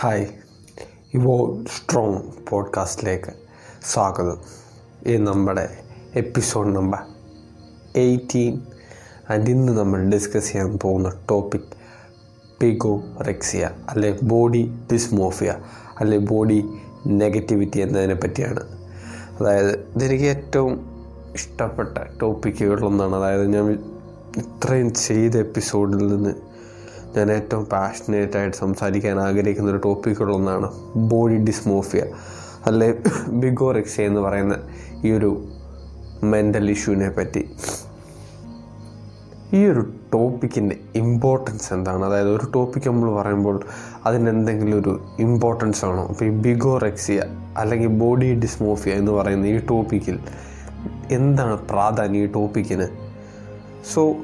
Hi. Evo strong പോഡ്കാസ്റ്റിലേക്ക് സ്വാഗതം. ഇത് നമ്മുടെ എപ്പിസോഡ് നമ്പർ എയ്റ്റീൻ. ആൻഡ് ഇന്ന് നമ്മൾ ഡിസ്കസ് ചെയ്യാൻ പോകുന്ന ടോപ്പിക് പിഗോ റെക്സിയ അല്ലെ ബോഡി ഡിസ്മോഫിയ അല്ലെ ബോഡി നെഗറ്റിവിറ്റി എന്നതിനെ പറ്റിയാണ്. അതായത് ഇതെനിക്ക് ഏറ്റവും ഇഷ്ടപ്പെട്ട ടോപ്പിക്കുകളിലൊന്നാണ്. അതായത് ഞാൻ ഇത്രയും ചെയ്ത എപ്പിസോഡിൽ നിന്ന് ഞാൻ ഏറ്റവും പാഷനേറ്റ് ആയിട്ട് സംസാരിക്കാൻ ആഗ്രഹിക്കുന്ന ഒരു ടോപ്പിക്കുകളൊന്നാണ് ബോഡി ഡിസ്മോഫിയ അല്ലെ ബിഗോറെക്സ എന്ന് പറയുന്ന ഈ ഒരു മെന്റൽ ഇഷ്യൂവിനെ പറ്റി. ഈ ഒരു ടോപ്പിക്കിന്റെ ഇമ്പോർട്ടൻസ് എന്താണ്? അതായത് ഒരു ടോപ്പിക്ക് നമ്മൾ പറയുമ്പോൾ അതിന് എന്തെങ്കിലും ഒരു ഇമ്പോർട്ടൻസ് ആണോ? അപ്പോൾ ഈ ബിഗോറെക്സിയ അല്ലെങ്കിൽ ബോഡി ഡിസ്മോഫിയ എന്ന് പറയുന്ന ഈ ടോപ്പിക്കിൽ എന്താണ് പ്രാധാന്യം ഈ ടോപ്പിക്കിന് സോ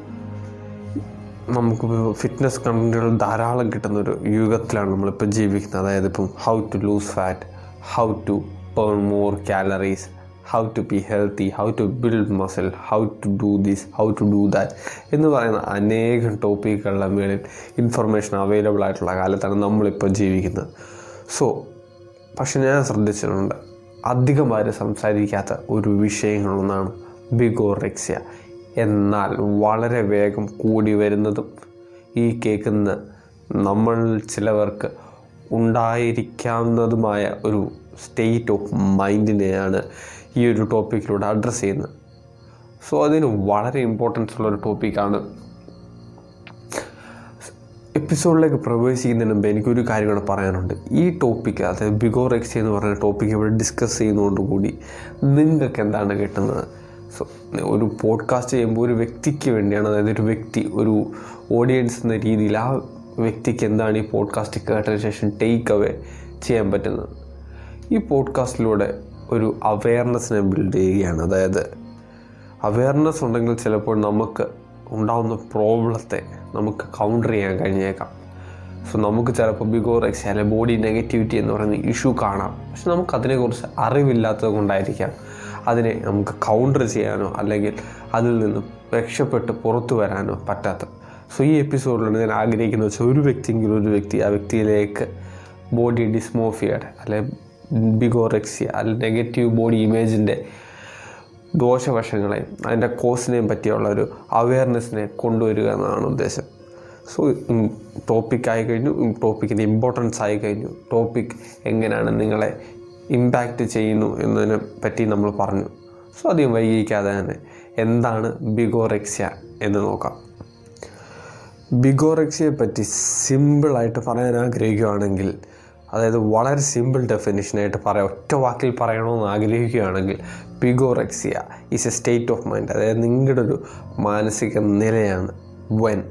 നമുക്ക് ഫിറ്റ്നസ് കണ്ടന്റുകൾ ധാരാളം കിട്ടുന്ന ഒരു യുഗത്തിലാണ് നമ്മളിപ്പോൾ ജീവിക്കുന്നത്. അതായത് ഇപ്പം how to lose fat how to burn more calories how to be healthy how to build muscle how to do this how to do that എന്ന് പറയുന്ന അനേകം ടോപ്പിക്കുകളുടെ മേളിൽ ഇൻഫർമേഷൻ അവൈലബിൾ ആയിട്ടുള്ള കാലത്താണ് നമ്മളിപ്പോൾ ജീവിക്കുന്നത്. സോ പക്ഷെ ഞാൻ ശ്രദ്ധിച്ചിട്ടുണ്ട് അധികം ആരും സംസാരിക്കാത്ത ഒരു വിഷയങ്ങളൊന്നാണ് ബിഗോറെക്സിയ എന്നാൽ വളരെ വേഗം കൂടി വരുന്നതും ഈ കേൾക്കുന്ന നമ്മൾ ചിലവർക്ക് ഉണ്ടായിരിക്കാവുന്നതുമായ ഒരു സ്റ്റേറ്റ് ഓഫ് മൈൻഡിനെയാണ് ഈ ഒരു ടോപ്പിക്കിലൂടെ അഡ്രസ്സ് ചെയ്യുന്നത്. സോ അതിന് വളരെ ഇമ്പോർട്ടൻസ് ഉള്ളൊരു ടോപ്പിക്കാണ് എപ്പിസോഡിലേക്ക് പ്രവേശിക്കുന്നതിന് മുമ്പ് എനിക്കൊരു കാര്യം കൂടെ പറയാനുണ്ട്. ഈ ടോപ്പിക്ക് അതായത് ബിഗോർ എക്സ് എന്ന് പറയുന്ന ടോപ്പിക്ക് ഇവിടെ ഡിസ്കസ് ചെയ്യുന്നതുകൊണ്ടുകൂടി നിങ്ങൾക്ക് എന്താണ് കിട്ടുന്നത്? സോ ഒരു പോഡ്കാസ്റ്റ് ചെയ്യുമ്പോൾ ഒരു വ്യക്തിക്ക് വേണ്ടിയാണ് അതായത് ഒരു വ്യക്തി ഒരു ഓഡിയൻസ് എന്ന രീതിയിൽ ആ വ്യക്തിക്ക് എന്താണ് ഈ പോഡ്കാസ്റ്റ് കേട്ടതിന് ശേഷം ടേക്ക് അവേ ചെയ്യാൻ പറ്റുന്നത്? ഈ പോഡ്കാസ്റ്റിലൂടെ ഒരു അവയർനെസ്സിനെ ബിൽഡ് ചെയ്യുകയാണ്. അതായത് അവയർനെസ് ഉണ്ടെങ്കിൽ ചിലപ്പോൾ നമുക്ക് ഉണ്ടാകുന്ന പ്രോബ്ലത്തെ നമുക്ക് കൗണ്ടർ ചെയ്യാൻ കഴിഞ്ഞേക്കാം. സോ നമുക്ക് ചിലപ്പോൾ ബിഗോറെക്സ് അല്ലെങ്കിൽ ബോഡി നെഗറ്റിവിറ്റി എന്ന് പറയുന്ന ഇഷ്യൂ കാണാം. പക്ഷെ നമുക്കതിനെക്കുറിച്ച് അറിവില്ലാത്തത് കൊണ്ടായിരിക്കാം. അതിനെ നമുക്ക് കൗണ്ടർ ചെയ്യാനോ അല്ലെങ്കിൽ അതിൽ നിന്നും രക്ഷപ്പെട്ട് പുറത്തു വരാനോ പറ്റാത്ത. സോ ഈ എപ്പിസോഡിലാണ് ഞാൻ ആഗ്രഹിക്കുന്നത് വെച്ചാൽ ഒരു വ്യക്തിയെങ്കിലും ഒരു വ്യക്തി ആ വ്യക്തിയിലേക്ക് ബോഡി ഡിസ്മോഫിയയുടെ അല്ലെ ബിഗോറെക്സിയ അല്ലെ നെഗറ്റീവ് ബോഡി ഇമേജിന്റെ ദോഷവശങ്ങളെയും അതിന്റെ കോസിനെയും പറ്റിയുള്ള ഒരു അവയർനെസ്സിനെ കൊണ്ടുവരിക എന്നാണ് ഉദ്ദേശം. സോ ടോപ്പിക്കായി കഴിഞ്ഞു. ടോപ്പിക്കിന്റെ ഇമ്പോർട്ടൻസ് ആയി കഴിഞ്ഞു. ടോപ്പിക് എങ്ങനെയാണ് നിങ്ങളെ ഇമ്പാക്റ്റ് ചെയ്യുന്നു എന്നതിനെ പറ്റി നമ്മൾ പറഞ്ഞു. സോ അധികം വൈകിക്കാതെ തന്നെ എന്താണ് ബിഗോറെക്സ്യ എന്ന് നോക്കാം. ബിഗോറെക്സിയെ പറ്റി സിമ്പിളായിട്ട് പറയാൻ ആഗ്രഹിക്കുകയാണെങ്കിൽ അതായത് വളരെ സിമ്പിൾ ഡെഫിനിഷനായിട്ട് പറയാം ഒറ്റ വാക്കിൽ പറയണമെന്ന് ആഗ്രഹിക്കുകയാണെങ്കിൽ bigorexia is a state of mind അതായത് നിങ്ങളുടെ ഒരു മാനസിക നിലയാണ്. When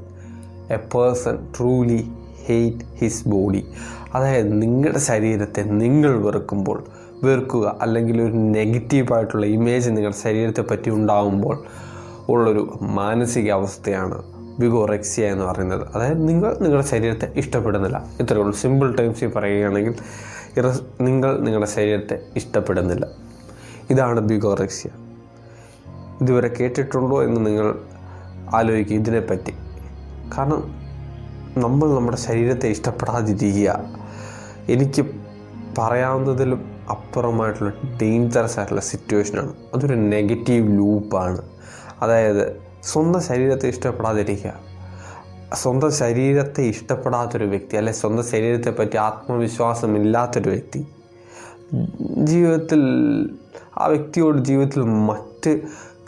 a person truly hate his body അതായത് നിങ്ങളുടെ ശരീരത്തെ നിങ്ങൾ വെറുക്കുമ്പോൾ വെറുക്കുക അല്ലെങ്കിൽ ഒരു നെഗറ്റീവായിട്ടുള്ള ഇമേജ് നിങ്ങളുടെ ശരീരത്തെ പറ്റി ഉണ്ടാകുമ്പോൾ ഉള്ളൊരു മാനസിക അവസ്ഥയാണ് ബിഗോറെക്സിയ എന്ന് പറയുന്നത്. അതായത് നിങ്ങൾ നിങ്ങളുടെ ശരീരത്തെ ഇഷ്ടപ്പെടുന്നില്ല. ഇത്രയേ ഉള്ളൂ. സിമ്പിൾ ടേംസിൽ പറയുകയാണെങ്കിൽ നിങ്ങൾ നിങ്ങളുടെ ശരീരത്തെ ഇഷ്ടപ്പെടുന്നില്ല. ഇതാണ് ബിഗോറെക്സിയ ഇതുവരെ കേട്ടിട്ടുണ്ടോ എന്ന് നിങ്ങൾ ആലോചിക്കുക. ഇതിനെപ്പറ്റി. കാരണം നമ്മൾ നമ്മുടെ ശരീരത്തെ ഇഷ്ടപ്പെടാതിരിക്കുക. എനിക്ക് പറയാവുന്നതിലും അപ്പുറമായിട്ടുള്ള ഡേഞ്ചറസ് ആയിട്ടുള്ള സിറ്റുവേഷനാണ് അതൊരു നെഗറ്റീവ് ലൂപ്പാണ് അതായത് സ്വന്തം ശരീരത്തെ ഇഷ്ടപ്പെടാതിരിക്കുക. സ്വന്തം ശരീരത്തെ ഇഷ്ടപ്പെടാത്തൊരു വ്യക്തി അല്ലെ സ്വന്തം ശരീരത്തെ പറ്റി ആത്മവിശ്വാസമില്ലാത്തൊരു വ്യക്തി ജീവിതത്തിൽ ആ വ്യക്തിയോട് ജീവിതത്തിൽ മറ്റ്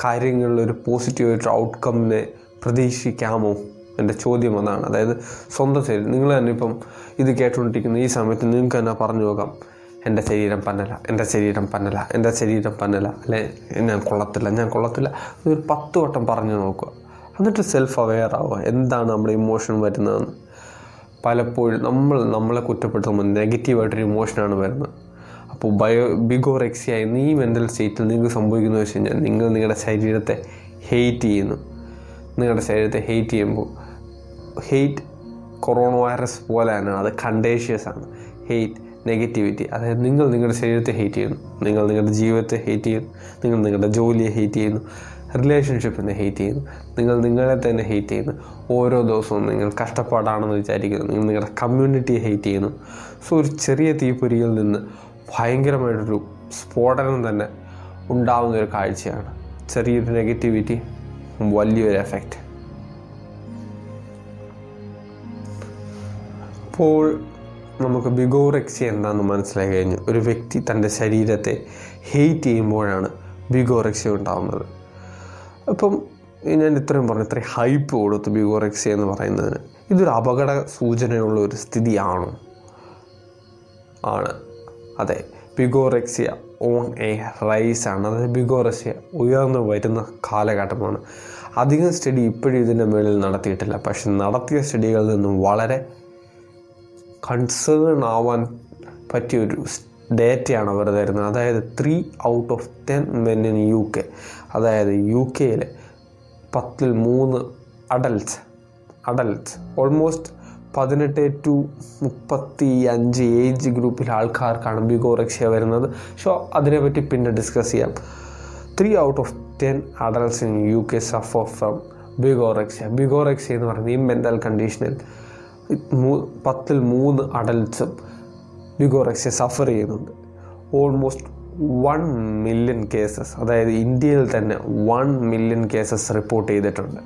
കാര്യങ്ങളിൽ ഒരു പോസിറ്റീവായിട്ട് ഔട്ട്കമ്മിനെ പ്രതീക്ഷിക്കാമോ? എന്റെ ചോദ്യം അതാണ്. അതായത് സ്വന്തം ശരീരം. നിങ്ങൾ തന്നെ ഇപ്പം ഇത് കേട്ടുകൊണ്ടിരിക്കുന്ന ഈ സമയത്ത് നിങ്ങൾക്ക് തന്നെ പറഞ്ഞു നോക്കാം. എന്റെ ശരീരം പന്നല എന്റെ ശരീരം പന്നല എന്റെ ശരീരം പന്നല. അല്ലെ? ഞാൻ കൊള്ളത്തില്ല ഞാൻ കൊള്ളത്തില്ല. ഒരു പത്ത് വട്ടം പറഞ്ഞു നോക്കുക. എന്നിട്ട് സെൽഫ് അവെയർ ആവുക. എന്താണ് നമ്മുടെ ഇമോഷൻ വരുന്നതെന്ന്. പലപ്പോഴും നമ്മൾ നമ്മളെ കുറ്റപ്പെടുത്തുമ്പോൾ നെഗറ്റീവായിട്ടൊരു ഇമോഷനാണ് വരുന്നത്. അപ്പോൾ ബയോ ബിഗോറെക്സിയ എന്ന ഈ മെന്റൽ സ്റ്റേറ്റിൽ നിങ്ങൾക്ക് സംഭവിക്കുന്നത് വെച്ച് കഴിഞ്ഞാൽ നിങ്ങൾ നിങ്ങളുടെ ശരീരത്തെ ഹെയ്റ്റ് ചെയ്യുന്നു. നിങ്ങളുടെ ശരീരത്തെ ഹെയ്റ്റ് ചെയ്യുമ്പോൾ ഹെയ്റ്റ് കൊറോണ വൈറസ് പോലെ തന്നെ അത് കണ്ടേഷ്യസ് ആണ്. ഹെയ്റ്റ് നെഗറ്റിവിറ്റി അതായത് നിങ്ങൾ നിങ്ങളുടെ ശരീരത്തെ ഹെയ്റ്റ് ചെയ്യുന്നു. നിങ്ങൾ നിങ്ങളുടെ ജീവിതത്തെ ഹെയ്റ്റ് ചെയ്യുന്നു. നിങ്ങൾ നിങ്ങളുടെ ജോലിയെ ഹെയ്റ്റ് ചെയ്യുന്നു. റിലേഷൻഷിപ്പിനെ ഹെയ്റ്റ് ചെയ്യുന്നു. നിങ്ങൾ നിങ്ങളെ തന്നെ ഹെയ്റ്റ് ചെയ്യുന്നു. ഓരോ ദിവസവും നിങ്ങൾ കഷ്ടപ്പാടാണെന്ന് വിചാരിക്കുന്നു. നിങ്ങൾ നിങ്ങളുടെ കമ്മ്യൂണിറ്റിയെ ഹെയ്റ്റ് ചെയ്യുന്നു. സോ ഒരു ചെറിയ തീപ്പൊരിയിൽ നിന്ന് ഭയങ്കരമായിട്ടൊരു സ്ഫോടനം തന്നെ ഉണ്ടാവുന്ന ഒരു കാഴ്ചയാണ്. ചെറിയൊരു നെഗറ്റിവിറ്റി വലിയൊരു എഫക്റ്റ് അപ്പോൾ നമുക്ക് ബിഗോറെക്സി എന്താണെന്ന് മനസ്സിലായി കഴിഞ്ഞു. ഒരു വ്യക്തി തന്റെ ശരീരത്തെ ഹെയ്റ്റ് ചെയ്യുമ്പോഴാണ് ബിഗോറെക്സി ഉണ്ടാകുന്നത് അപ്പം ഞാൻ ഇത്രയും പറഞ്ഞു ഇത്രയും ഹൈപ്പ് കൊടുത്തു ബിഗോറെക്സി എന്ന് പറയുന്നതിന്. ഇതൊരു അപകട സൂചനയുള്ള ഒരു സ്ഥിതിയാണോ? ആണ്. അതെ ബിഗോറെക്സിയ ഓൺ എ റൈസ് ആണ്. അതായത് ബിഗോറെക്സിയ ഉയർന്നു വരുന്ന കാലഘട്ടമാണ്. അധികം സ്റ്റഡി ഇപ്പോഴും ഇതിന്റെ മേളിൽ നടത്തിയിട്ടില്ല. പക്ഷെ നടത്തിയ സ്റ്റഡികളിൽ നിന്നും വളരെ കൺസേൺ ആവാൻ പറ്റിയൊരു ഡേറ്റയാണ് അവർ തരുന്നത്. അതായത് three out of ten men in U K അതായത് യു കെയിലെ പത്തിൽ മൂന്ന് അഡൽറ്റ്സ് അഡൽറ്റ്സ് ഓൾമോസ്റ്റ് പതിനെട്ട് ടു മുപ്പത്തി അഞ്ച് ഏജ് ഗ്രൂപ്പിലെ ആൾക്കാർക്കാണ് ബിഗോറെക്സിയ വരുന്നത്. സോ അതിനെപ്പറ്റി പിന്നെ ഡിസ്കസ് ചെയ്യാം. Three out of ten adults in U K suffer from bigorexia bigorexia എന്ന് പറയുന്നത് ഈ മെന്റൽ കണ്ടീഷനിൽ പത്തിൽ മൂന്ന് അഡൽട്ട്സും ബിഗോറെക്സിയ സഫർ ചെയ്യുന്നുണ്ട്. ഓൾമോസ്റ്റ് വൺ മില്യൺ കേസസ് അതായത് ഇന്ത്യയിൽ തന്നെ വൺ മില്യൺ കേസസ് റിപ്പോർട്ട് ചെയ്തിട്ടുണ്ട്.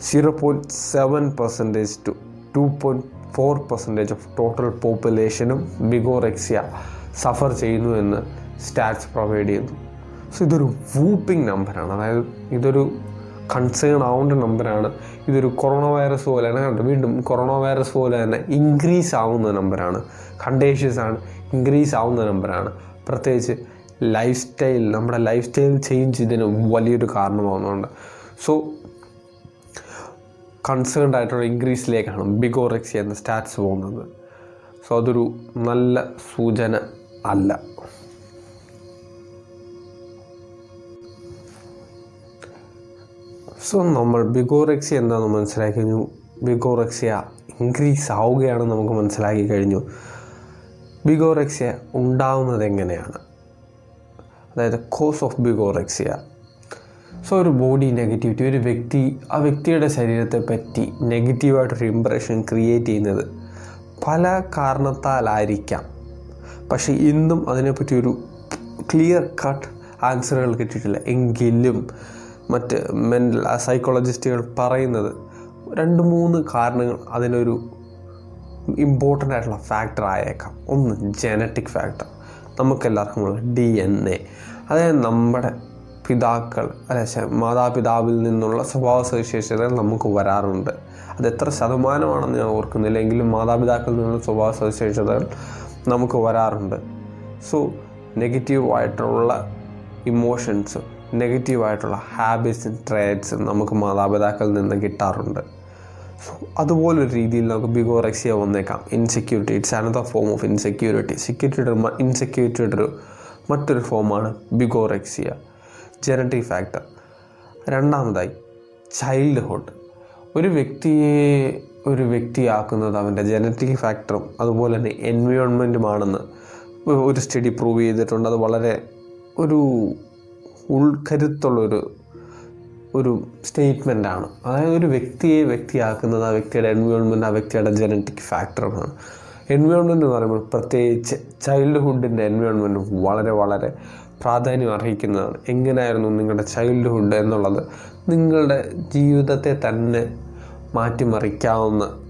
Zero point seven percentage to two point four percentage of total പോപ്പുലേഷനും bigorexia suffer ചെയ്യുന്നു എന്ന് സ്റ്റാറ്റ്സ് പ്രൊവൈഡ് ചെയ്യുന്നു. സോ ഇതൊരു വൂപ്പിംഗ് നമ്പറാണ് അതായത് ഇതൊരു കൺസേൺ ആവേണ്ട നമ്പറാണ് ഇതൊരു കൊറോണ വൈറസ് പോലെ തന്നെ കണ്ടു. വീണ്ടും കൊറോണ വൈറസ് പോലെ തന്നെ ഇൻക്രീസ് ആവുന്ന നമ്പറാണ് കണ്ടേഷ്യസ് ആണ്. ഇൻക്രീസ് ആവുന്ന നമ്പറാണ് പ്രത്യേകിച്ച് ലൈഫ് സ്റ്റൈൽ നമ്മുടെ ലൈഫ് സ്റ്റൈൽ ചേഞ്ച് ഇതിന് വലിയൊരു കാരണമാവുന്നുണ്ട്. സോ കൺസേൺഡ് ആയിട്ടുള്ള ഇൻക്രീസിലേക്കാണ് ബിഗോറെക്സി എന്ന സ്റ്റാറ്റ്സ് പോകുന്നത്. സോ അതൊരു നല്ല സൂചന അല്ല. സോ നമ്മൾ ബിഗോറെക്സി എന്താണെന്ന് മനസ്സിലാക്കി കഴിഞ്ഞു ബിഗോറെക്സിയ ഇൻക്രീസ് ആവുകയാണ് നമുക്ക് മനസ്സിലാക്കി കഴിഞ്ഞു ബിഗോറെക്സിയ ഉണ്ടാവുന്നത് എങ്ങനെയാണ് അതായത് കോസ് ഓഫ് ബിഗോറെക്സിയ സോ ഒരു ബോഡി നെഗറ്റിവിറ്റി ഒരു വ്യക്തി ആ വ്യക്തിയുടെ ശരീരത്തെ പറ്റി നെഗറ്റീവായിട്ടൊരു ഇമ്പ്രഷൻ ക്രിയേറ്റ് ചെയ്യുന്നത് പല കാരണത്താലായിരിക്കാം. പക്ഷേ ഇന്നും അതിനെപ്പറ്റി ഒരു ക്ലിയർ കട്ട് ആൻസറുകൾ കിട്ടിയിട്ടില്ല. എങ്കിലും മറ്റ് മെന്റൽ സൈക്കോളജിസ്റ്റുകൾ പറയുന്നത് രണ്ട് മൂന്ന് കാരണങ്ങൾ അതിനൊരു ഇമ്പോർട്ടന്റ് ആയിട്ടുള്ള ഫാക്ടർ ആയേക്കാം. ഒന്ന് ജനറ്റിക് ഫാക്ടർ നമുക്കെല്ലാവർക്കും ഉള്ള ഡി എൻ എ അതായത് നമ്മുടെ പിതാക്കൾ അല്ലെ മാതാപിതാവിൽ നിന്നുള്ള സ്വഭാവ സവിശേഷതകൾ നമുക്ക് വരാറുണ്ട്. അത് എത്ര ശതമാനമാണെന്ന് ഞാൻ ഓർക്കുന്നില്ല. എങ്കിലും മാതാപിതാക്കളിൽ നിന്നുള്ള സ്വഭാവ സവിശേഷതകൾ നമുക്ക് വരാറുണ്ട്. സോ നെഗറ്റീവായിട്ടുള്ള ഇമോഷൻസ് നെഗറ്റീവായിട്ടുള്ള ഹാബിറ്റ്സും ട്രേഡ്സും നമുക്ക് മാതാപിതാക്കളിൽ നിന്ന് കിട്ടാറുണ്ട്. സോ അതുപോലൊരു രീതിയിൽ നമുക്ക് ബിഗോറെക്സിയ വന്നേക്കാം. Insecurity it's another form of insecurity സെക്യൂരിറ്റിയുടെ ഇൻസെക്യൂരിറ്റിയുടെ ഒരു മറ്റൊരു ഫോമാണ് ബിഗോറെക്സിയ. ജനറ്റിക് ഫാക്ടർ രണ്ടാമതായി ചൈൽഡ്ഹുഡ് ഒരു വ്യക്തിയെ ഒരു വ്യക്തിയാക്കുന്നത് അവന്റെ ജനറ്റിക് ഫാക്ടറും അതുപോലെ തന്നെ എൻവയോൺമെന്റുമാണെന്ന് ഒരു സ്റ്റഡി പ്രൂവ് ചെയ്തിട്ടുണ്ട്. അത് വളരെ ഒരു ഉൾക്കരുത്തുള്ളൊരു ഒരു സ്റ്റേറ്റ്മെന്റാണ് അതായത് ഒരു വ്യക്തിയെ വ്യക്തിയാക്കുന്നത് ആ വ്യക്തിയുടെ എൻവയോൺമെന്റ് ആ വ്യക്തിയുടെ ജനറ്റിക് ഫാക്ടറുമാണ് എൻവയോൺമെന്റ് എന്ന് പറയുമ്പോൾ പ്രത്യേകിച്ച് ചൈൽഡ്ഹുഡിന്റെ എൻവയോൺമെന്റ് വളരെ വളരെ പ്രാധാന്യം അർഹിക്കുന്നതാണ്. എങ്ങനെയായിരുന്നു നിങ്ങളുടെ ചൈൽഡ്ഹുഡ് എന്നുള്ളത് നിങ്ങളുടെ ജീവിതത്തെ തന്നെ മാറ്റിമറിക്കാവുന്ന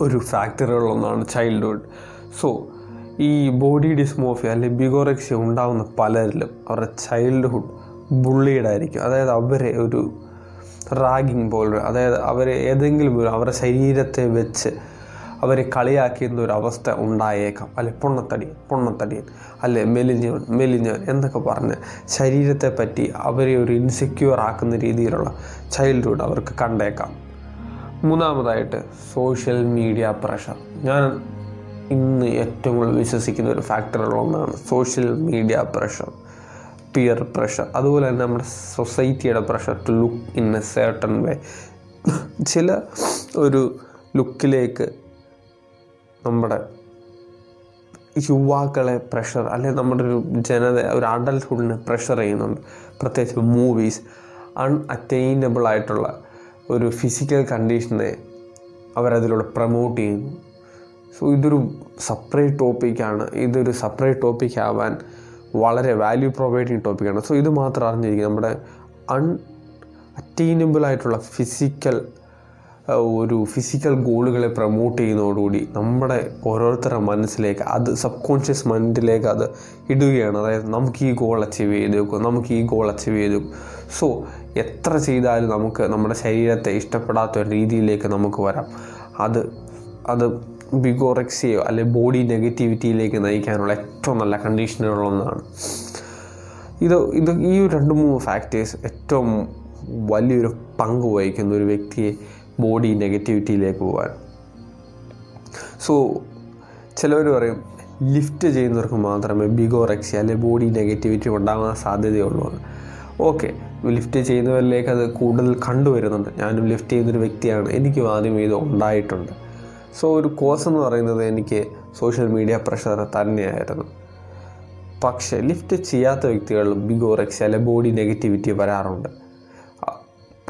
ഒരു ഫാക്ടറുകളൊന്നാണ് ചൈൽഡ്ഹുഡ് സോ ഈ ബോഡി ഡിസ്മോഫിയ അല്ലെങ്കിൽ ബിഗോറെക്സിയ ഉണ്ടാകുന്ന പലരിലും അവരുടെ ചൈൽഡ്ഹുഡ് ബുള്ളിയുടെ ആയിരിക്കും. അതായത് അവരെ ഒരു റാഗിങ് പോലെ അതായത് അവരെ ഏതെങ്കിലും ഒരു അവരുടെ ശരീരത്തെ വെച്ച് അവരെ കളിയാക്കിയെന്ന ഒരു അവസ്ഥ ഉണ്ടായേക്കാം. അല്ലെ പൊണ്ണത്തടി പൊണ്ണത്തടി അല്ലെ മെലിഞ്ഞ മെലിഞ്ഞ എന്നൊക്കെ പറഞ്ഞ് ശരീരത്തെ പറ്റി അവരെ ഒരു ഇൻസെക്യൂർ ആക്കുന്ന രീതിയിലുള്ള ചൈൽഡ്ഹുഡ് അവർക്ക് കണ്ടേക്കാം. മൂന്നാമതായിട്ട് സോഷ്യൽ മീഡിയ പ്രഷർ ഞാൻ ഇന്ന് ഏറ്റവും കൂടുതൽ വിശ്വസിക്കുന്ന ഒരു ഫാക്ടറുള്ള ഒന്നാണ് social media pressure peer pressure അതുപോലെ തന്നെ നമ്മുടെ സൊസൈറ്റിയുടെ pressure to look in a certain way ചില ഒരു ലുക്കിലേക്ക് നമ്മുടെ യുവാക്കളെ പ്രഷർ അല്ലെങ്കിൽ നമ്മുടെ ഒരു ജനത ഒരു അഡൽട്ട്ഹുഡിനെ പ്രഷർ ചെയ്യുന്നുണ്ട്. പ്രത്യേകിച്ച് മൂവീസ് അൺഅറ്റൈനബിൾ ആയിട്ടുള്ള ഒരു ഫിസിക്കൽ കണ്ടീഷനെ അവരതിലൂടെ പ്രമോട്ട് ചെയ്യുന്നു. സോ ഇതൊരു സെപ്പറേറ്റ് ടോപ്പിക്കാണ് ഇതൊരു സെപ്പറേറ്റ് ടോപ്പിക് ആവാൻ വളരെ വാല്യൂ പ്രൊവൈഡിങ് ടോപ്പിക്കാണ് സോ ഇത് മാത്രം അറിഞ്ഞിരിക്കും നമ്മുടെ അൺ അറ്റൈനബിൾ ആയിട്ടുള്ള ഫിസിക്കൽ ഒരു ഫിസിക്കൽ ഗോളുകളെ പ്രൊമോട്ട് ചെയ്യുന്നതോടുകൂടി നമ്മുടെ ഓരോരുത്തരുടെ മനസ്സിലേക്ക് അത് സബ് കോൺഷ്യസ് മൈൻഡിലേക്ക് അത് ഇടുകയാണ്. അതായത് നമുക്ക് ഈ ഗോൾ അച്ചീവ് ചെയ്ത് വെക്കും നമുക്ക് ഈ ഗോൾ അച്ചീവ് ചെയ്തേക്കും സോ എത്ര ചെയ്താലും നമുക്ക് നമ്മുടെ ശരീരത്തെ ഇഷ്ടപ്പെടാത്ത ഒരു രീതിയിലേക്ക് നമുക്ക് വരാം. അത് അത് ബിഗോറെക്സിയോ അല്ലെ ബോഡി നെഗറ്റിവിറ്റിയിലേക്ക് നയിക്കാനുള്ള ഏറ്റവും നല്ല കണ്ടീഷനുകളൊന്നാണ് ഇത് ഇത് ഈ രണ്ട് മൂന്ന് ഫാക്ടേഴ്സ് ഏറ്റവും വലിയൊരു പങ്ക് വഹിക്കുന്ന ഒരു വ്യക്തിയെ ബോഡി നെഗറ്റിവിറ്റിയിലേക്ക് പോകാൻ. സോ ചിലവർ പറയും ലിഫ്റ്റ് ചെയ്യുന്നവർക്ക് മാത്രമേ ബിഗോറെക്സി അല്ലെ ബോഡി നെഗറ്റിവിറ്റി ഉണ്ടാകാൻ സാധ്യതയുള്ളൂ ഓക്കെ ലിഫ്റ്റ് ചെയ്യുന്നവരിലേക്ക് അത് കൂടുതൽ കണ്ടുവരുന്നുണ്ട്. ഞാനും ലിഫ്റ്റ് ചെയ്യുന്നൊരു വ്യക്തിയാണ്. എനിക്കും ആദ്യം ഇത് ഉണ്ടായിട്ടുണ്ട്. സോ ഒരു കോഴ്സ് എന്ന് പറയുന്നത് എനിക്ക് സോഷ്യൽ മീഡിയ പ്രഷർ തന്നെയായിരുന്നു. പക്ഷേ ലിഫ്റ്റ് ചെയ്യാത്ത വ്യക്തികളിലും ബിഗോറെക്സി അല്ലെ ബോഡി നെഗറ്റിവിറ്റി വരാറുണ്ട്.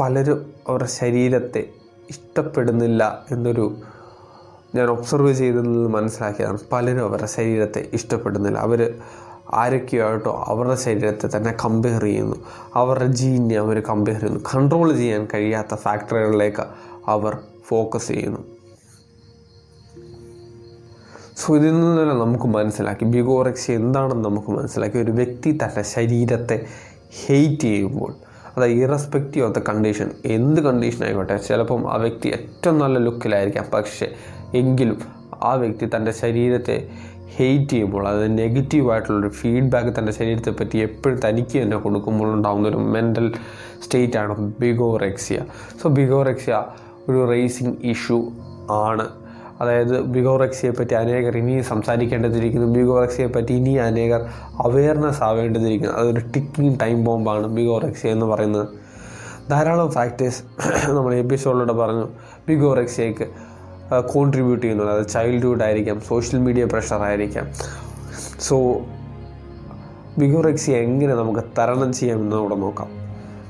പലരും അവരുടെ ശരീരത്തെ ഇഷ്ടപ്പെടുന്നില്ല എന്നൊരു ഞാൻ ഒബ്സർവ് ചെയ്തതിൽ മനസ്സിലാക്കിയതാണ്. പലരും അവരുടെ ശരീരത്തെ ഇഷ്ടപ്പെടുന്നില്ല. അവർ ആരൊക്കെയായിട്ടോ അവരുടെ ശരീരത്തെ തന്നെ കമ്പയർ ചെയ്യുന്നു. അവരുടെ ജീനെ അവർ കമ്പയർ ചെയ്യുന്നു. കൺട്രോൾ ചെയ്യാൻ കഴിയാത്ത ഫാക്ടറികളിലേക്ക് അവർ ഫോക്കസ് ചെയ്യുന്നു. സോ ഇതിൽ നിന്നെല്ലാം നമുക്ക് മനസ്സിലാക്കി. ബിഗോറക്സി എന്താണെന്ന് നമുക്ക് മനസ്സിലാക്കി. ഒരു വ്യക്തി തന്റെ ശരീരത്തെ ഹെയ്റ്റ് ചെയ്യുമ്പോൾ അതായത് ഇറസ്പെക്റ്റീവ് ഓഫ് ദ കണ്ടീഷൻ എന്ത് കണ്ടീഷൻ ആയിക്കോട്ടെ ചിലപ്പം ആ വ്യക്തി ഏറ്റവും നല്ല ലുക്കിലായിരിക്കാം പക്ഷേ എങ്കിലും ആ വ്യക്തി തന്റെ ശരീരത്തെ ഹെയ്റ്റ് ചെയ്യുമ്പോൾ അത് നെഗറ്റീവായിട്ടുള്ളൊരു ഫീഡ്ബാക്ക് തന്റെ ശരീരത്തെ പറ്റി എപ്പോഴും തനിക്ക് തന്നെ കൊടുക്കുമ്പോൾ ഉണ്ടാകുന്ന ഒരു മെന്റൽ സ്റ്റേറ്റാണ് ബിഗോറെക്സിയ സോ ബിഗോറെക്സിയ ഒരു റേസിംഗ് ഇഷ്യൂ ആണ്. അതായത് ബിഗോറക്സിയെ പറ്റി അനേകർ ഇനി സംസാരിക്കേണ്ടതിരിക്കുന്നു. ബിഗോറക്സിയെ പറ്റി ഇനി അനേകർ അവയർനെസ് ആവേണ്ടതിരിക്കുന്നു. അതൊരു ടിക്കിങ് ടൈം ബോംബാണ് ബിഗോറെക്സിയ എന്ന് പറയുന്നത്. ധാരാളം ഫാക്ടേഴ്സ് നമ്മൾ എപ്പിസോഡിലൂടെ പറഞ്ഞു. ബിഗോറെക്സിയക്ക് കോൺട്രിബ്യൂട്ട് ചെയ്യുന്നുണ്ട്. അത് ചൈൽഡ്ഹുഡ് ആയിരിക്കാം സോഷ്യൽ മീഡിയ പ്രഷർ ആയിരിക്കാം. സോ ബിഗോറക്സിയ എങ്ങനെ നമുക്ക് തരണം ചെയ്യാമെന്ന് ഇവിടെ നോക്കാം.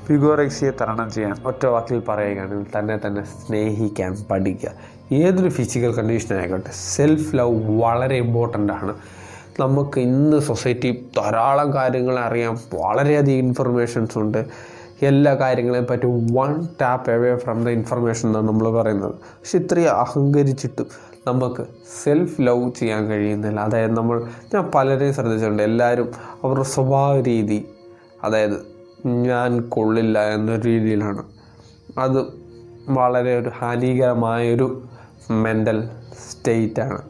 ബിഗോറക്സിയെ തരണം ചെയ്യാൻ ഒറ്റ വാക്കിൽ പറയുകയാണെങ്കിൽ തന്നെ തന്നെ സ്നേഹിക്കാൻ പഠിക്കുക. ഏതൊരു ഫിസിക്കൽ കണ്ടീഷനായിക്കോട്ടെ സെൽഫ് ലവ് വളരെ ഇമ്പോർട്ടന്റ് ആണ്. നമുക്ക് ഇന്ന് സൊസൈറ്റി ധാരാളം കാര്യങ്ങൾ അറിയാം വളരെയധികം ഇൻഫർമേഷൻസ് ഉണ്ട്. എല്ലാ കാര്യങ്ങളെയും പറ്റി one tap away from the information എന്നാണ് നമ്മൾ പറയുന്നത്. പക്ഷെ ഇത്രയും അഹങ്കരിച്ചിട്ടും നമുക്ക് സെൽഫ് ലവ് ചെയ്യാൻ കഴിയുന്നില്ല. അതായത് നമ്മൾ ഞാൻ പലരെയും ശ്രദ്ധിച്ചിട്ടുണ്ട്. എല്ലാവരും അവരുടെ സ്വഭാവ രീതി അതായത് ഞാൻ കൊള്ളില്ല എന്ന രീതിയിലാണ്. അത് വളരെ ഒരു ഹാനികരമായൊരു മെന്റൽ സ്റ്റേറ്റാണ്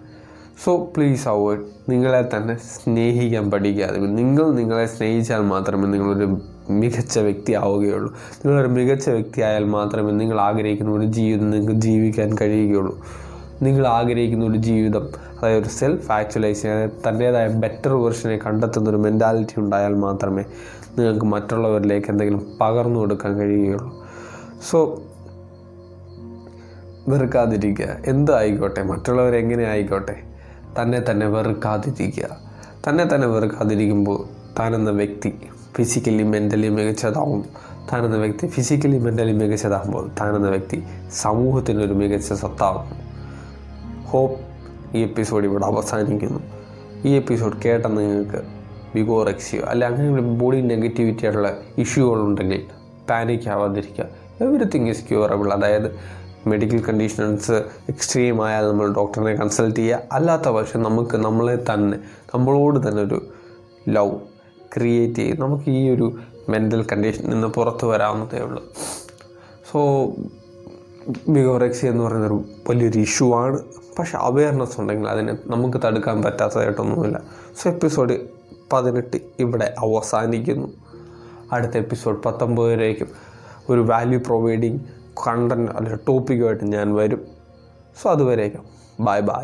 സോ പ്ലീസ് അവോയ്ഡ് നിങ്ങളെ തന്നെ സ്നേഹിക്കാൻ പഠിക്കുക. നിങ്ങൾ നിങ്ങളെ സ്നേഹിച്ചാൽ മാത്രമേ നിങ്ങളൊരു മികച്ച വ്യക്തി ആവുകയുള്ളൂ. നിങ്ങളൊരു മികച്ച വ്യക്തിയായാൽ മാത്രമേ നിങ്ങൾ ആഗ്രഹിക്കുന്ന ഒരു ജീവിതം നിങ്ങൾക്ക് ജീവിക്കാൻ കഴിയുകയുള്ളൂ. നിങ്ങൾ ആഗ്രഹിക്കുന്ന ഒരു ജീവിതം അതായത് ഒരു സെൽഫ് ആക്ച്വലൈസ് ചെയ്യാൻ തന്റേതായ ബെറ്റർ വെർഷനെ കണ്ടെത്തുന്ന ഒരു മെന്റാലിറ്റി ഉണ്ടായാൽ മാത്രമേ നിങ്ങൾക്ക് മറ്റുള്ളവരിലേക്ക് എന്തെങ്കിലും പകർന്നു കൊടുക്കാൻ കഴിയുകയുള്ളൂ. സോ വെറുക്കാതിരിക്കുക. എന്തായിക്കോട്ടെ? മറ്റുള്ളവർ എങ്ങനെ ആയിക്കോട്ടെ? തന്നെ തന്നെ വെറുക്കാതിരിക്കുക. തന്നെ തന്നെ വെറുക്കാതിരിക്കുമ്പോൾ താനെന്ന വ്യക്തി ഫിസിക്കലി മെന്റലി മികച്ചതാവും. താനെന്ന വ്യക്തി ഫിസിക്കലി മെന്റലി മികച്ചതാകുമ്പോൾ താനെന്ന വ്യക്തി സമൂഹത്തിനൊരു മികച്ച സത്താവും ഹോപ്പ് ഈ എപ്പിസോഡ് ഇവിടെ അവസാനിക്കുന്നു. ഈ എപ്പിസോഡ് കേട്ട നിങ്ങൾക്ക് ബിഗോറെക്സിയോ അല്ല അങ്ങനെ ബോഡി നെഗറ്റിവിറ്റി ആയിട്ടുള്ള ഇഷ്യൂകളുണ്ടെങ്കിൽ പാനിക് ആവാതിരിക്കുക. എവറിത്തിങ് ഈസ് ക്യൂറബിൾ അതായത് മെഡിക്കൽ കണ്ടീഷൻസ് എക്സ്ട്രീം ആയാൽ നമ്മൾ ഡോക്ടറിനെ കൺസൾട്ട് ചെയ്യുക. അല്ലാത്ത പക്ഷം നമുക്ക് നമ്മളെ തന്നെ നമ്മളോട് തന്നെ ഒരു ലവ് ക്രിയേറ്റ് ചെയ്ത് നമുക്ക് ഈ ഒരു മെന്റൽ കണ്ടീഷനിൽ നിന്ന് പുറത്തു വരാവുന്നതേ ഉള്ളൂ. സോ ബിഗോറെക്സി എന്ന് പറയുന്നൊരു വലിയൊരു ഇഷ്യൂ ആണ്. പക്ഷെ അവയർനെസ് ഉണ്ടെങ്കിൽ അതിനെ നമുക്ക് തടുക്കാൻ പറ്റാത്തതായിട്ടൊന്നുമില്ല. സോ എപ്പിസോഡ് പതിനെട്ട് ഇവിടെ അവസാനിക്കുന്നു. അടുത്ത എപ്പിസോഡ് പത്തൊമ്പതിലേക്കും ഒരു വാല്യൂ പ്രൊവൈഡിങ് കണ്ടന്റ് അല്ലെങ്കിൽ ടോപ്പിക്കുമായിട്ട് ഞാൻ വരും. സോ അതുവരേക്കും. Bye bye